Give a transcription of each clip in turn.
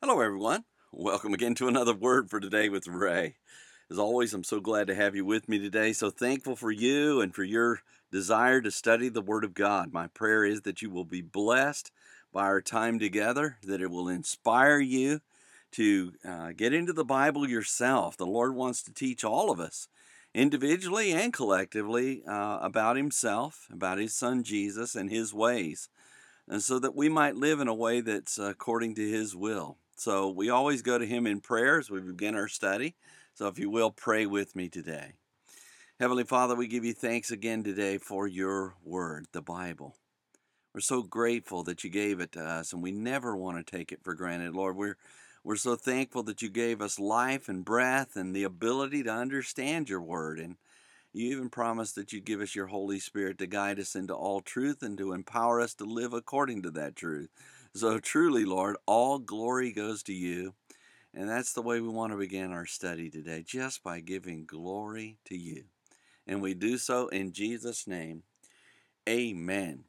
Hello, everyone. Welcome again to another Word for Today with Ray. As always, I'm so glad to have you with me today. So thankful for you and for your desire to study the Word of God. My prayer is that you will be blessed by our time together, that it will inspire you to uh, get into the Bible yourself. The Lord wants to teach all of us, individually and collectively, uh, about Himself, about His Son Jesus, and His ways, and so that we might live in a way that's according to His will. So we always go to Him in prayer as we begin our study. So if you will, pray with me today. Heavenly Father, we give you thanks again today for your word, the Bible. We're so grateful that you gave it to us, and we never want to take it for granted, Lord. We're we're so thankful that you gave us life and breath and the ability to understand your word. And you even promised that you'd give us your Holy Spirit to guide us into all truth and to empower us to live according to that truth. So truly, Lord, all glory goes to you. And that's the way we want to begin our study today, just by giving glory to you. And we do so in Jesus' name. Amen.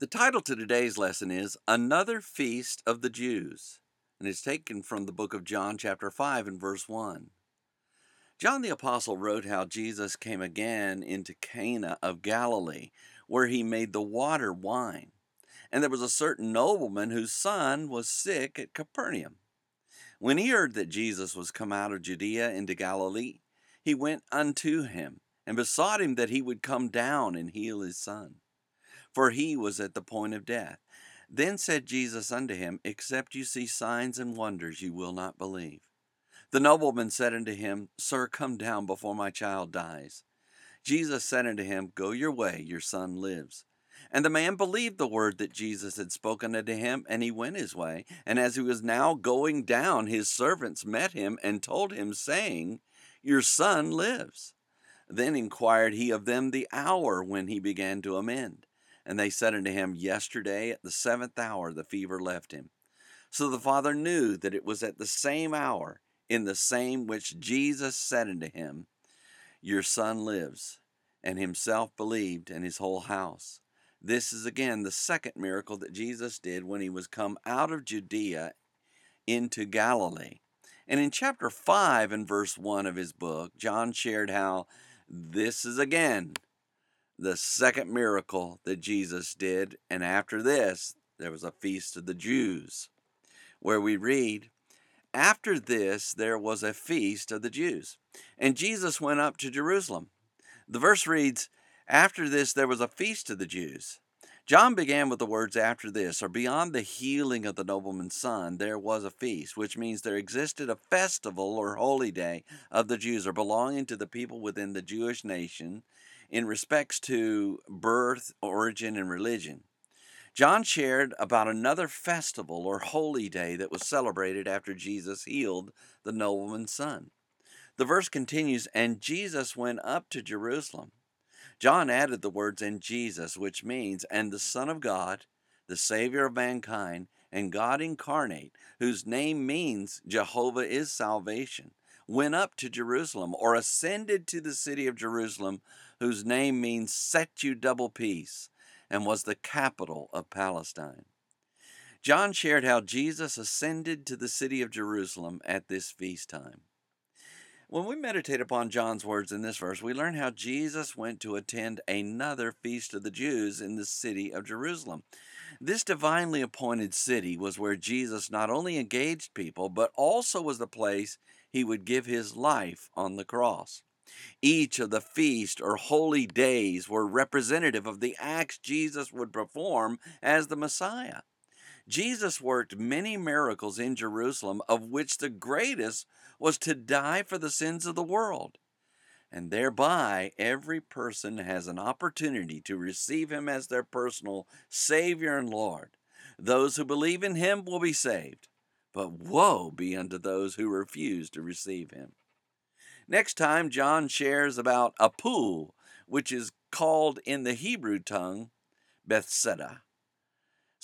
The title to today's lesson is Another Feast of the Jews, and it's taken from the book of John, chapter 5, and verse 1. John the Apostle wrote how Jesus came again into Cana of Galilee, where he made the water wine. And there was a certain nobleman whose son was sick at Capernaum. When he heard that Jesus was come out of Judea into Galilee, he went unto him and besought him that he would come down and heal his son, for he was at the point of death. Then said Jesus unto him, Except you see signs and wonders, you will not believe. The nobleman said unto him, Sir, come down before my child dies. Jesus said unto him, Go your way, your son lives. And the man believed the word that Jesus had spoken unto him, and he went his way. And as he was now going down, his servants met him and told him, saying, Your son lives. Then inquired he of them the hour when he began to amend. And they said unto him, Yesterday at the seventh hour the fever left him. So the father knew that it was at the same hour, in the same which Jesus said unto him, Your son lives. And himself believed, and his whole house. This is again the second miracle that Jesus did when he was come out of Judea into Galilee. And in chapter 5 and verse 1 of his book, John shared how this is again the second miracle that Jesus did. And after this, there was a feast of the Jews, where we read, After this, there was a feast of the Jews, and Jesus went up to Jerusalem. The verse reads, after this, there was a feast of the Jews. John began with the words after this, or beyond the healing of the nobleman's son, there was a feast, which means there existed a festival or holy day of the Jews, or belonging to the people within the Jewish nation in respects to birth, origin, and religion. John shared about another festival or holy day that was celebrated after Jesus healed the nobleman's son. The verse continues, And Jesus went up to Jerusalem. John added the words in Jesus, which means, and the Son of God, the Savior of mankind, and God incarnate, whose name means Jehovah is salvation, went up to Jerusalem, or ascended to the city of Jerusalem, whose name means set you double peace, and was the capital of Palestine. John shared how Jesus ascended to the city of Jerusalem at this feast time. When we meditate upon John's words in this verse, we learn how Jesus went to attend another feast of the Jews in the city of Jerusalem. This divinely appointed city was where Jesus not only engaged people, but also was the place he would give his life on the cross. Each of the feast or holy days were representative of the acts Jesus would perform as the Messiah. Jesus worked many miracles in Jerusalem, of which the greatest was to die for the sins of the world. And thereby, every person has an opportunity to receive Him as their personal Savior and Lord. Those who believe in Him will be saved, but woe be unto those who refuse to receive Him. Next time, John shares about a pool, which is called in the Hebrew tongue Bethesda.